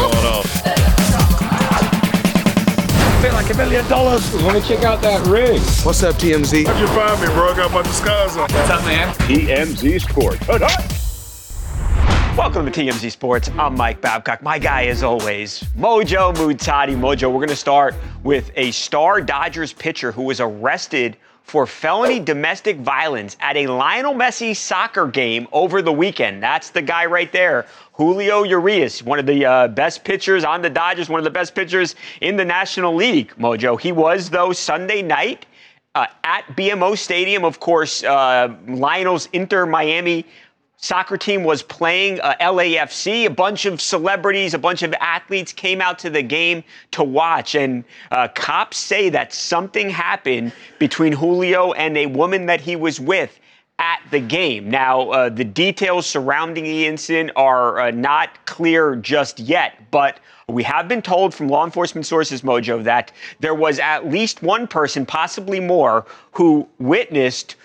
Going on? Feel like a million dollars. Let me check out that ring. What's up, TMZ? How'd you find me, bro? I got a bunch of scars on. What's up, man? TMZ Sports. Hut, hut. Welcome to TMZ Sports. I'm Mike Babcock. My guy, as always, Mojo Muhtadi. Mojo, we're going to start with a star Dodgers pitcher who was arrested for felony domestic violence at a Lionel Messi soccer game over the weekend. That's the guy right there, Julio Urias, one of the uh, best pitchers on the Dodgers, one of the best pitchers in the National League, Mojo. He was, though, Sunday night uh, at BMO Stadium. Of course, uh, Lionel's Inter Miami soccer team was playing uh, LAFC. A bunch of celebrities, a bunch of athletes came out to the game to watch. And uh, cops say that something happened between Julio and a woman that he was with at the game. Now, uh, the details surrounding the incident are uh, not clear just yet, but we have been told from law enforcement sources, Mojo, that there was at least one person, possibly more, who witnessed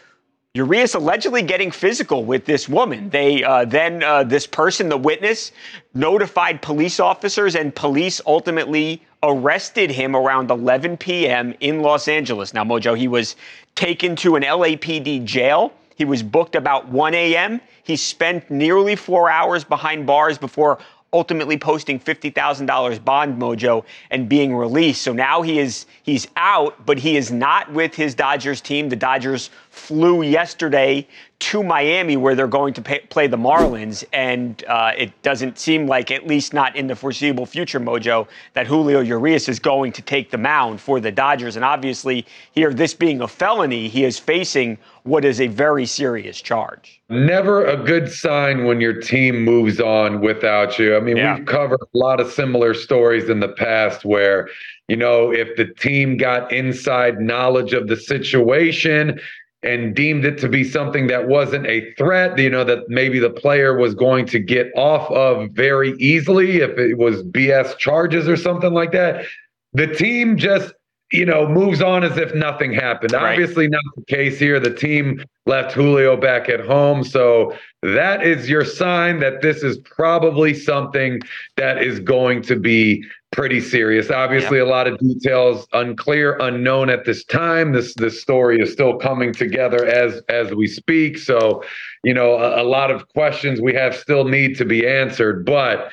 Urias allegedly getting physical with this woman. They uh, then uh, this person, the witness, notified police officers, and police ultimately arrested him around 11 p.m. in Los Angeles. Now, Mojo, he was taken to an LAPD jail. He was booked about 1 a.m. He spent nearly four hours behind bars before ultimately posting $50,000 bond mojo and being released. So now he is he's out, but he is not with his Dodgers team. The Dodgers flew yesterday to Miami where they're going to pay, play the Marlins, and uh, it doesn't seem like, at least not in the foreseeable future, Mojo, that Julio Urias is going to take the mound for the Dodgers. And obviously, here, this being a felony, he is facing what is a very serious charge. Never a good sign when your team moves on without you. I mean, Yeah. we've covered a lot of similar stories in the past where, you know, if the team got inside knowledge of the situation and deemed it to be something that wasn't a threat, you know, that maybe the player was going to get off of very easily if it was BS charges or something like that, the team just you know, moves on as if nothing happened. Right. Obviously, not the case here. The team left Julio back at home. So that is your sign that this is probably something that is going to be pretty serious. Obviously, a lot of details unclear, unknown at this time. This this story is still coming together as as we speak. So, you know, a, a lot of questions we have still need to be answered, but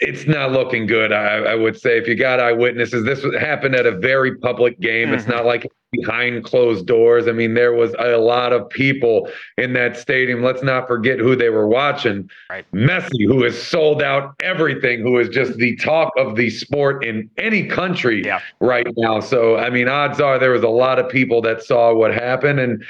it's not looking good. I, I would say if you got eyewitnesses, this happened at a very public game. It's mm-hmm. not like behind closed doors. I mean, there was a lot of people in that stadium. Let's not forget who they were watching. Right. Messi, who has sold out everything, who is just the talk of the sport in any country Yeah. right now. So, I mean, odds are there was a lot of people that saw what happened, and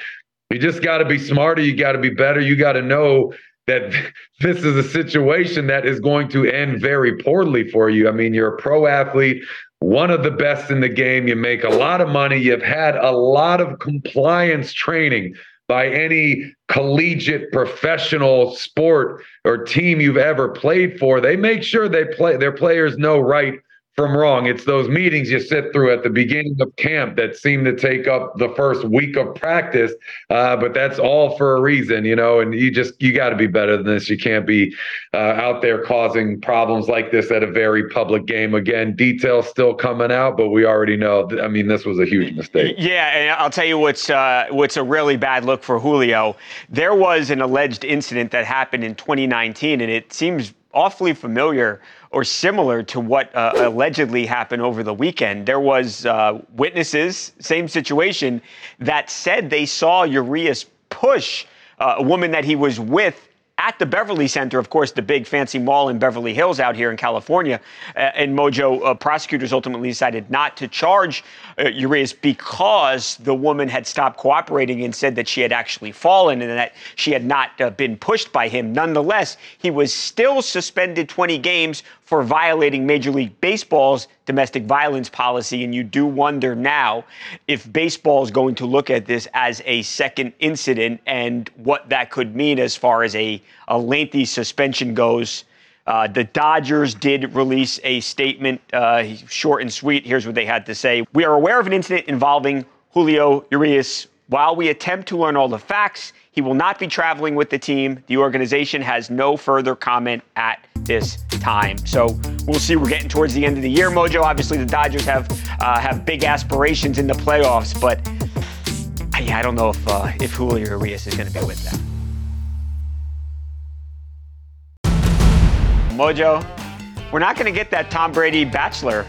you just got to be smarter. You got to be better. You got to know that this is a situation that is going to end very poorly for you. I mean, you're a pro athlete, one of the best in the game. You make a lot of money. You've had a lot of compliance training by any collegiate professional sport or team you've ever played for. They make sure they play their players know right from wrong. It's those meetings you sit through at the beginning of camp that seem to take up the first week of practice. Uh, but that's all for a reason, you know. And you just you got to be better than this. You can't be uh, out there causing problems like this at a very public game. Again, details still coming out, but we already know. I mean, this was a huge mistake. Yeah, and I'll tell you what's uh, what's a really bad look for Julio. There was an alleged incident that happened in 2019, and it seems awfully familiar or similar to what uh, allegedly happened over the weekend. There was uh, witnesses, same situation, that said they saw Urias push uh, a woman that he was with at the Beverly Center, of course, the big fancy mall in Beverly Hills out here in California. Uh, and Mojo uh, prosecutors ultimately decided not to charge uh, Urias because the woman had stopped cooperating and said that she had actually fallen and that she had not uh, been pushed by him. Nonetheless, he was still suspended 20 games for violating Major League Baseball's domestic violence policy. And you do wonder now if baseball is going to look at this as a second incident and what that could mean as far as a, a lengthy suspension goes. Uh, the Dodgers did release a statement, uh, short and sweet. Here's what they had to say We are aware of an incident involving Julio Urias. While we attempt to learn all the facts, he will not be traveling with the team. The organization has no further comment at this time. So we'll see. We're getting towards the end of the year, Mojo. Obviously, the Dodgers have uh, have big aspirations in the playoffs, but yeah, I don't know if uh, if Julio Urias is going to be with them. Mojo, we're not going to get that Tom Brady Bachelor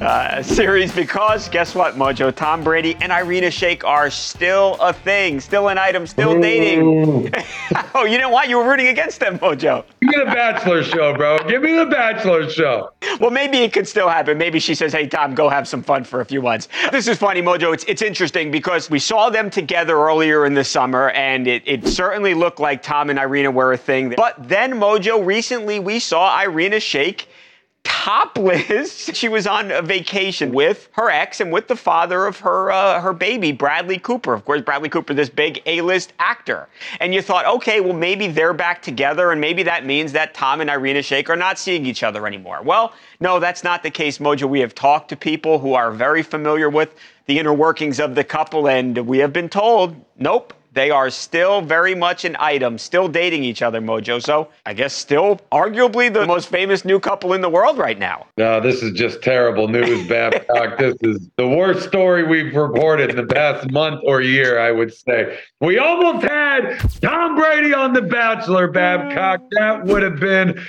uh, series because guess what, Mojo? Tom Brady and Irina Shayk are still a thing, still an item, still dating. oh, you know what? You were rooting against them, Mojo. Give me the Bachelor show, bro. Give me the Bachelor show. Well, maybe it could still happen. Maybe she says, "Hey, Tom, go have some fun for a few months." This is funny, Mojo. It's it's interesting because we saw them together earlier in the summer, and it, it certainly looked like Tom and Irina were a thing. But then, Mojo, recently we saw Irina Shayk topless. She was on a vacation with her ex and with the father of her uh, her baby, Bradley Cooper. Of course, Bradley Cooper, this big A-list actor. And you thought, okay, well maybe they're back together, and maybe that means that Tom and Irina Shayk are not seeing each other anymore. Well, no, that's not the case, Mojo. We have talked to people who are very familiar with the inner workings of the couple, and we have been told, nope, they are still very much an item, still dating each other, Mojo. So I guess still arguably the most famous new couple in the world right now. No, this is just terrible news, Babcock. this is the worst story we've reported in the past month or year, I would say. We almost had Tom Brady on The Bachelor, Babcock. That would have been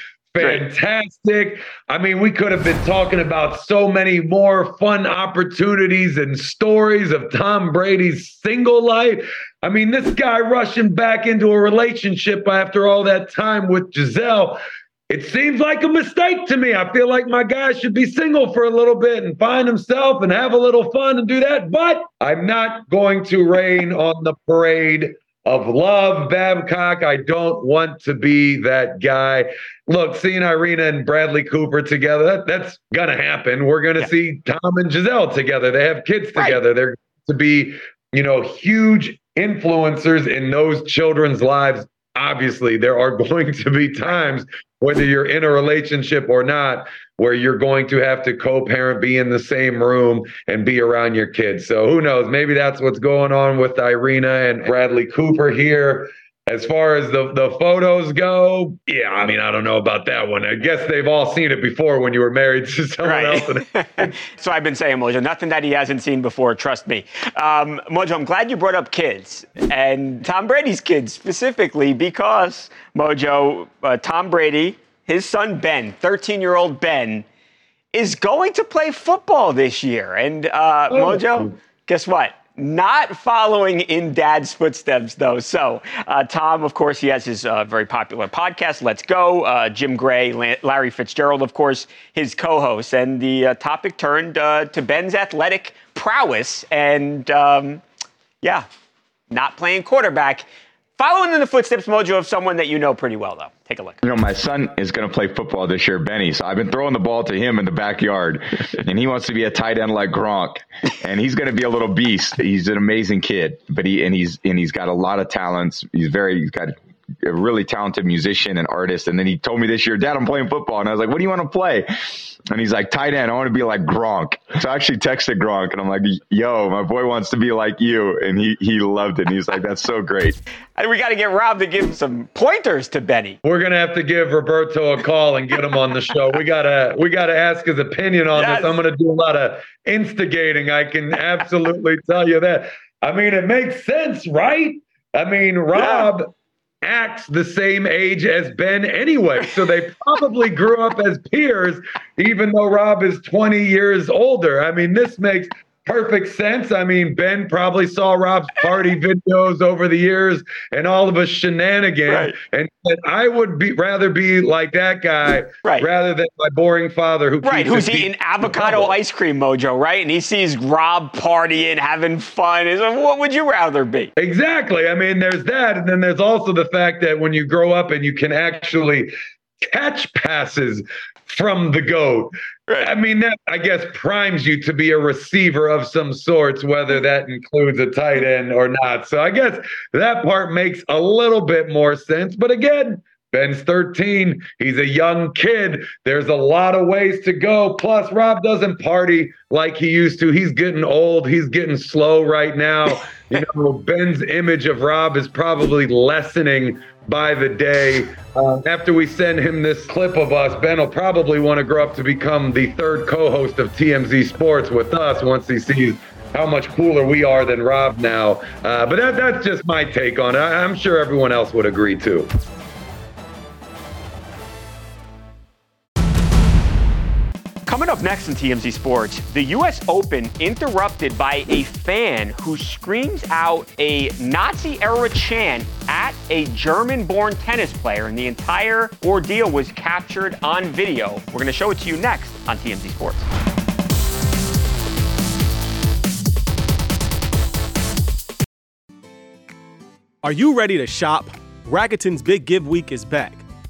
fantastic. I mean, we could have been talking about so many more fun opportunities and stories of Tom Brady's single life. I mean, this guy rushing back into a relationship after all that time with Gisele. It seems like a mistake to me. I feel like my guy should be single for a little bit and find himself and have a little fun and do that. But I'm not going to rain on the parade of love, Babcock. I don't want to be that guy. Look, seeing Irina and Bradley Cooper together, that, that's going to happen. We're going to yeah. see Tom and Gisele together. They have kids together. Right. They're to be, you know, huge influencers in those children's lives. Obviously, there are going to be times, whether you're in a relationship or not, where you're going to have to co-parent, be in the same room, and be around your kids. So who knows? Maybe that's what's going on with Irina and Bradley Cooper here. As far as the, the photos go, yeah, I mean, I don't know about that one. I guess they've all seen it before when you were married to someone right. else. so I've been saying, Mojo, nothing that he hasn't seen before, trust me. Um, Mojo, I'm glad you brought up kids and Tom Brady's kids specifically because, Mojo, uh, Tom Brady his son Ben, 13 year old Ben, is going to play football this year. And uh, oh. Mojo, guess what? Not following in dad's footsteps, though. So, uh, Tom, of course, he has his uh, very popular podcast, Let's Go. Uh, Jim Gray, Larry Fitzgerald, of course, his co host. And the uh, topic turned uh, to Ben's athletic prowess. And um, yeah, not playing quarterback. Following in the footsteps, Mojo, of someone that you know pretty well, though. Take a look. You know, my son is going to play football this year, Benny. So I've been throwing the ball to him in the backyard, and he wants to be a tight end like Gronk, and he's going to be a little beast. He's an amazing kid, but he and he's and he's got a lot of talents. He's very he's got a really talented musician and artist. And then he told me this year, Dad, I'm playing football. And I was like, What do you want to play? And he's like, Tight end. I want to be like Gronk. So I actually texted Gronk and I'm like, Yo, my boy wants to be like you. And he he loved it. And he's like, That's so great. And we got to get Rob to give some pointers to Benny. We're gonna have to give Roberto a call and get him on the show. We gotta we gotta ask his opinion on yes. this. I'm gonna do a lot of instigating. I can absolutely tell you that. I mean, it makes sense, right? I mean, Rob. Yeah acts the same age as Ben anyway. So they probably grew up as peers, even though Rob is 20 years older. I mean, this makes perfect sense. I mean, Ben probably saw Rob's party videos over the years and all of his shenanigans, Right. and said, I would be rather be like that guy Right. rather than my boring father who Right, who's eating avocado ice cream, Mojo, right? And he sees Rob partying, having fun. He's like, what would you rather be? Exactly. I mean, there's that. And then there's also the fact that when you grow up and you can actually catch passes from the GOAT, Right. I mean, that I guess primes you to be a receiver of some sorts, whether that includes a tight end or not. So I guess that part makes a little bit more sense. But again, Ben's 13. He's a young kid. There's a lot of ways to go. Plus, Rob doesn't party like he used to. He's getting old. He's getting slow right now. You know, Ben's image of Rob is probably lessening by the day. Uh, after we send him this clip of us, Ben will probably want to grow up to become the third co host of TMZ Sports with us once he sees how much cooler we are than Rob now. Uh, but that, that's just my take on it. I- I'm sure everyone else would agree too. Up next in TMZ Sports, the U.S. Open interrupted by a fan who screams out a Nazi era chant at a German born tennis player, and the entire ordeal was captured on video. We're going to show it to you next on TMZ Sports. Are you ready to shop? Rakuten's Big Give Week is back.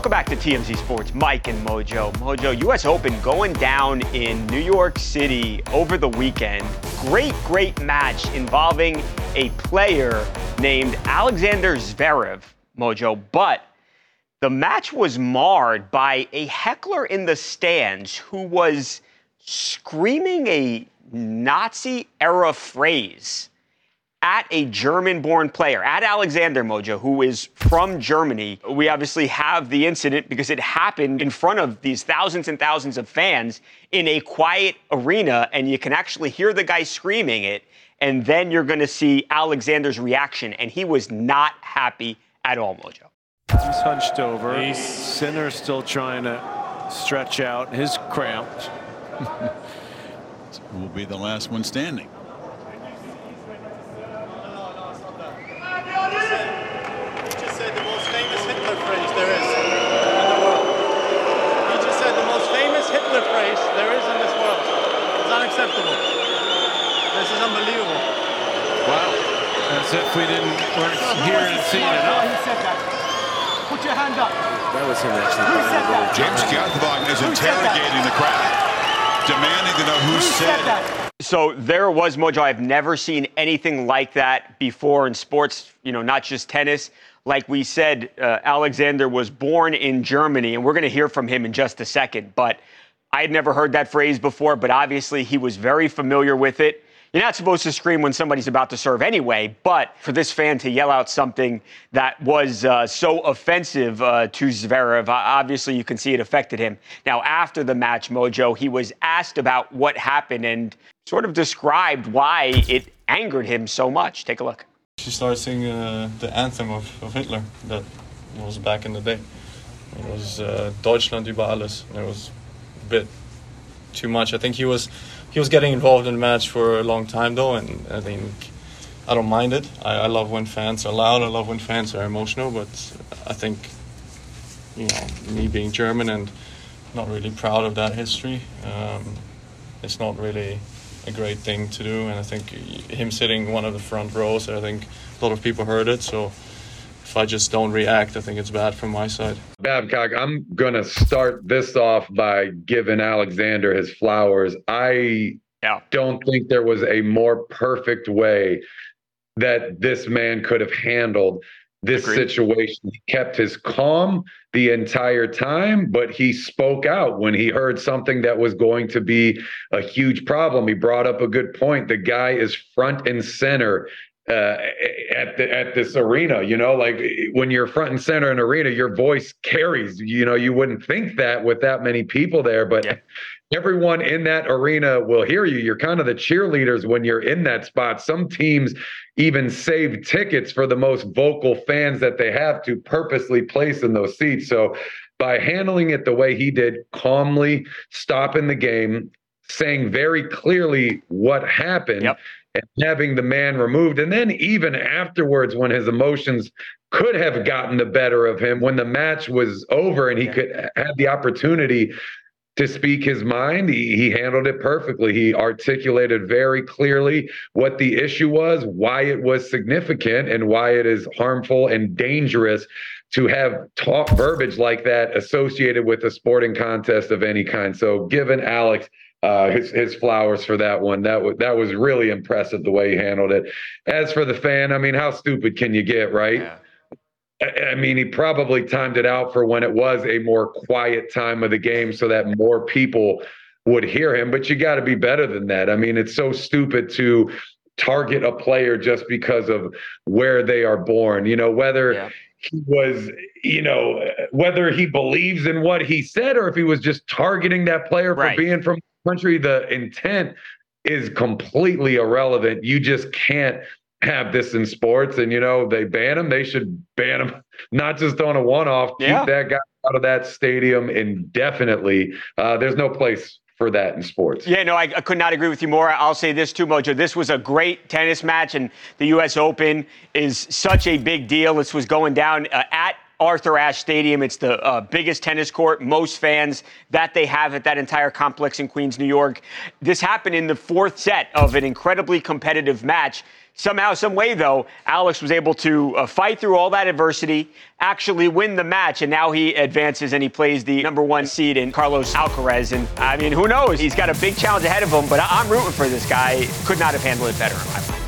Welcome back to TMZ Sports. Mike and Mojo. Mojo, U.S. Open going down in New York City over the weekend. Great, great match involving a player named Alexander Zverev, Mojo. But the match was marred by a heckler in the stands who was screaming a Nazi era phrase at a German born player, at Alexander Mojo, who is from Germany. We obviously have the incident because it happened in front of these thousands and thousands of fans in a quiet arena, and you can actually hear the guy screaming it. And then you're going to see Alexander's reaction, and he was not happy at all, Mojo. He's hunched over. Sinner's still trying to stretch out his cramps. will be the last one standing. just said the most famous Hitler phrase there is in the world. He just said the most famous Hitler phrase there is in this world. It's unacceptable. This is unbelievable. Wow. As if we didn't weren't hearing and seeing enough. He said that. Put your hand up. That was him actually. Who said that? James Keothavong is Who interrogating the crowd, demanding to know who, Who said, said that? So there was Mojo. I've never seen anything like that before in sports, you know, not just tennis. Like we said, uh, Alexander was born in Germany, and we're going to hear from him in just a second. But I had never heard that phrase before, but obviously he was very familiar with it. You're not supposed to scream when somebody's about to serve anyway, but for this fan to yell out something that was uh, so offensive uh, to Zverev, obviously you can see it affected him. Now, after the match, Mojo, he was asked about what happened and sort of described why it angered him so much. Take a look. She started singing uh, the anthem of, of Hitler that was back in the day. It was uh, Deutschland über alles. It was a bit too much. I think he was he was getting involved in the match for a long time though, and I think I don't mind it. I, I love when fans are loud. I love when fans are emotional. But I think you know me being German and not really proud of that history. Um, it's not really a great thing to do, and I think him sitting one of the front rows, I think a lot of people heard it. So if I just don't react, I think it's bad from my side. Babcock, I'm going to start this off by giving Alexander his flowers. I yeah. don't think there was a more perfect way that this man could have handled this Agreed. situation. He kept his calm the entire time, but he spoke out when he heard something that was going to be a huge problem. He brought up a good point. The guy is front and center uh, at the, at this arena. You know, like when you're front and center in an arena, your voice carries. You know, you wouldn't think that with that many people there, but yeah. everyone in that arena will hear you. You're kind of the cheerleaders when you're in that spot. Some teams even save tickets for the most vocal fans that they have to purposely place in those seats. So by handling it the way he did, calmly stopping the game, saying very clearly what happened. Yep and having the man removed. And then even afterwards, when his emotions could have gotten the better of him, when the match was over and he could have the opportunity to speak his mind, he, he handled it perfectly. He articulated very clearly what the issue was, why it was significant, and why it is harmful and dangerous to have talk verbiage like that associated with a sporting contest of any kind. So, given Alex uh, his his flowers for that one. That was that was really impressive the way he handled it. As for the fan, I mean, how stupid can you get, right? Yeah. I, mean, he probably timed it out for when it was a more quiet time of the game, so that more people would hear him. But you got to be better than that. I mean, it's so stupid to target a player just because of where they are born. You know, whether yeah. he was, you know, whether he believes in what he said or if he was just targeting that player right. for being from country, the intent is completely irrelevant. You just can't have this in sports. And, you know, they ban him. They should ban him, not just on a one off. Yeah. Keep that guy out of that stadium indefinitely. Uh, there's no place for that in sports. Yeah, no, I, I, could not agree with you more. I'll say this too, Mojo. This was a great tennis match, and the U.S. Open is such a big deal. This was going down uh, at Arthur Ashe Stadium. It's the uh, biggest tennis court, most fans that they have at that entire complex in Queens, New York. This happened in the fourth set of an incredibly competitive match. Somehow, some way, though, Alex was able to uh, fight through all that adversity, actually win the match, and now he advances and he plays the number one seed in Carlos Alcaraz. And I mean, who knows? He's got a big challenge ahead of him, but I'm rooting for this guy. Could not have handled it better.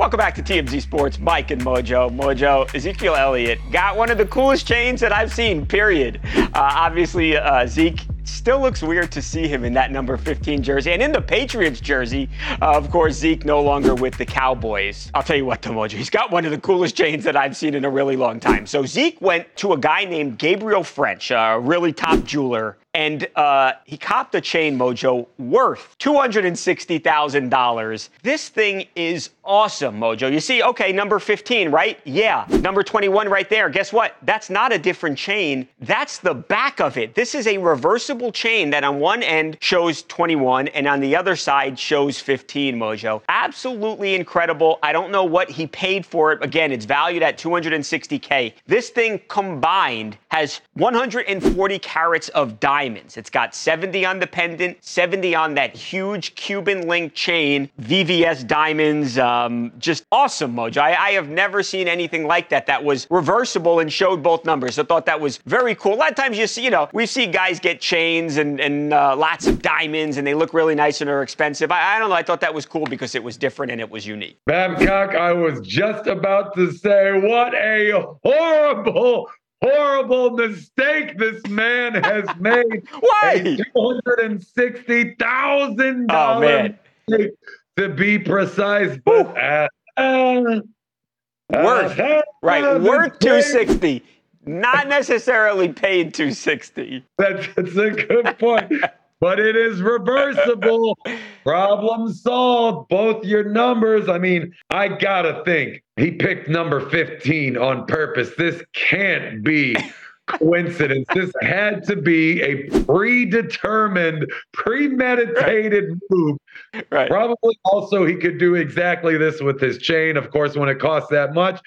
Welcome back to TMZ Sports, Mike and Mojo. Mojo, Ezekiel Elliott got one of the coolest chains that I've seen, period. Uh, obviously, uh, Zeke still looks weird to see him in that number 15 jersey. And in the Patriots jersey, uh, of course, Zeke no longer with the Cowboys. I'll tell you what, though, Mojo, he's got one of the coolest chains that I've seen in a really long time. So Zeke went to a guy named Gabriel French, a really top jeweler and uh, he copped a chain mojo worth $260,000. This thing is awesome, Mojo. You see, okay, number 15, right? Yeah. Number 21 right there. Guess what? That's not a different chain. That's the back of it. This is a reversible chain that on one end shows 21 and on the other side shows 15, Mojo. Absolutely incredible. I don't know what he paid for it. Again, it's valued at 260K. This thing combined has 140 carats of diamonds diamonds. It's got 70 on the pendant, 70 on that huge Cuban link chain, VVS diamonds. Um, just awesome, Mojo. I, I, have never seen anything like that that was reversible and showed both numbers. I thought that was very cool. A lot of times you see, you know, we see guys get chains and, and uh, lots of diamonds and they look really nice and are expensive. I, I don't know. I thought that was cool because it was different and it was unique. Babcock, I was just about to say, what a horrible horrible mistake this man has made. Why? Two hundred sixty thousand dollars oh, to be precise, but uh, uh, worth uh, right, worth two sixty. Not necessarily paid 260. That's, that's a good point. but it is reversible. Problem solved. Both your numbers. I mean, I gotta think he picked number 15 on purpose. This can't be coincidence. this had to be a predetermined, premeditated move. Right. Probably also he could do exactly this with his chain. Of course, when it costs that much,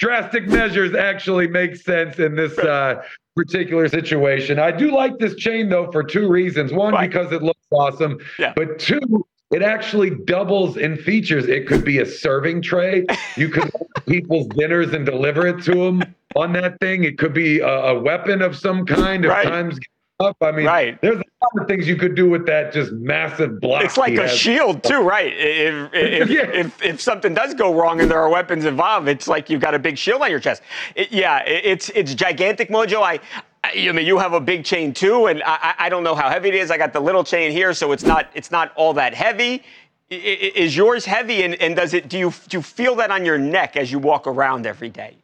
drastic measures actually make sense in this uh, particular situation. I do like this chain though for two reasons. One, right. because it looks awesome. Yeah. But two, it actually doubles in features. It could be a serving tray. You could people's dinners and deliver it to them on that thing. It could be a, a weapon of some kind if Right. times up. I mean, Right. there's a lot of things you could do with that just massive block. It's like a has. shield too, right? If if, Yeah. if if something does go wrong and there are weapons involved, it's like you've got a big shield on your chest. It- yeah, it- it's it's gigantic, Mojo. I. I mean, you have a big chain too, and I, I don't know how heavy it is. I got the little chain here, so it's not it's not all that heavy. I- Is yours heavy, and, and does it? Do you do you feel that on your neck as you walk around every day?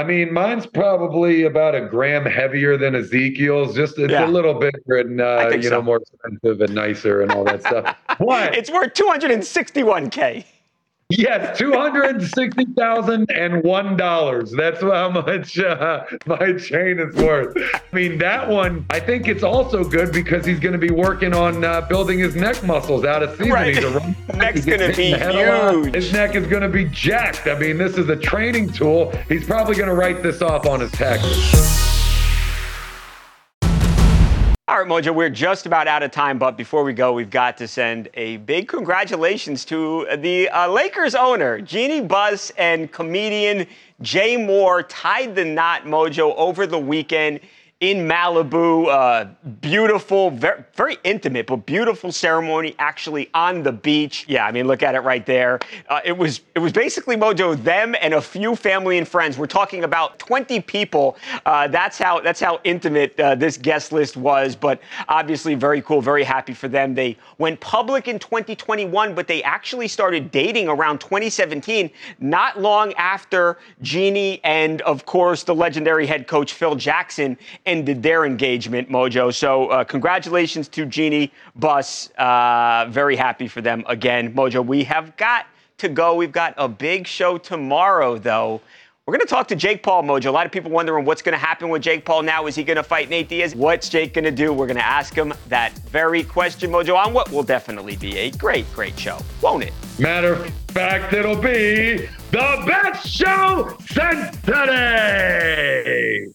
I mean, mine's probably about a gram heavier than Ezekiel's. Just it's Yeah. a little bigger and uh, you know more expensive and nicer and all that stuff. What? It's worth 261k. Yes, two hundred sixty thousand and one dollars. That's how much uh, my chain is worth. I mean, that one. I think it's also good because he's going to be working on uh, building his neck muscles out of season. Right. He's a run- Neck's be head a lot. huge. His neck is going to be jacked. I mean, this is a training tool. He's probably going to write this off on his taxes. Right, Mojo, we're just about out of time, but before we go, we've got to send a big congratulations to the uh, Lakers owner, Jeannie Buss, and comedian Jay Mohr tied the knot, Mojo, over the weekend in Malibu. Uh, beautiful, very, very intimate, but beautiful ceremony actually on the beach. Yeah, I mean, look at it right there. Uh, it was it was basically Mojo, them and a few family and friends. We're talking about 20 people. Uh, that's how that's how intimate uh, this guest list was. But obviously, very cool, very happy for them. They went public in 2021, but they actually started dating around 2017, not long after Jeannie and of course the legendary head coach Phil Jackson ended their engagement, Mojo. So uh, congratulations to Jeannie Buss. Uh, very happy for them again, Mojo. We have got to go. We've got a big show tomorrow, though. We're going to talk to Jake Paul, Mojo. A lot of people wondering what's going to happen with Jake Paul now. Is he going to fight Nate Diaz? What's Jake going to do? We're going to ask him that very question, Mojo, on what will definitely be a great, great show, won't it? Matter of fact, it'll be the best show since today.